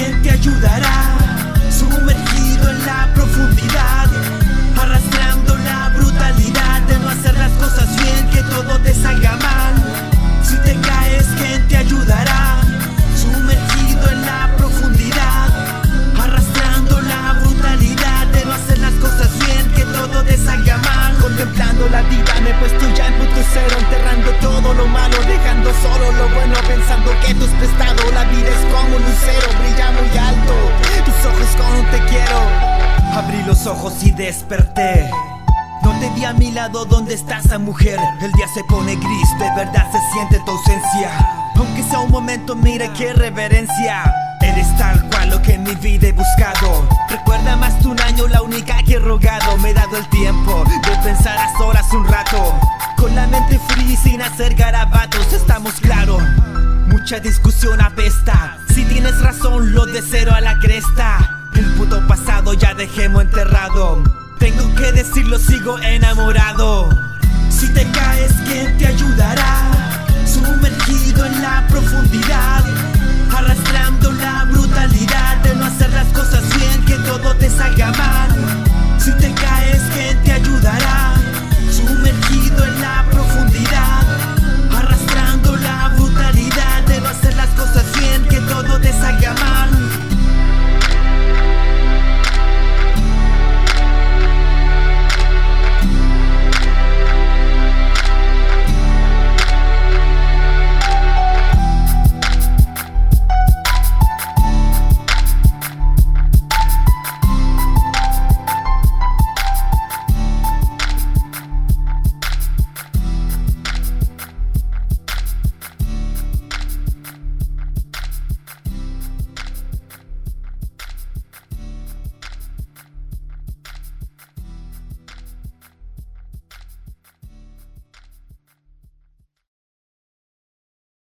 también te ayudará, sumergido en la profundidad, arrastrando la brutalidad de no hacer las cosas bien, que todo te salga mal. Si te caes, ¿quién te ayudará? Sumergido en la profundidad, arrastrando la brutalidad de no hacer las cosas bien, que todo te salga mal. Contemplando la vida, me he puesto ya en punto cero, enterrando todo lo malo, dejando solo lo bueno, pensando que tus prestados ojos y desperté. No te vi a mi lado, ¿dónde está esa mujer? El día se pone gris, de verdad se siente tu ausencia. Aunque sea un momento, mira qué reverencia. Eres tal cual lo que en mi vida he buscado. Recuerda más de un año, la única que he rogado. Me he dado el tiempo de pensar a solas un rato. Con la mente fría y sin hacer garabatos, estamos claros. Mucha discusión apesta. Si tienes razón, lo de cero a la cresta. El puto pasado ya dejemos decirlo, sigo enamorado. Si te caes, ¿quién te ayudará? Sumergido en la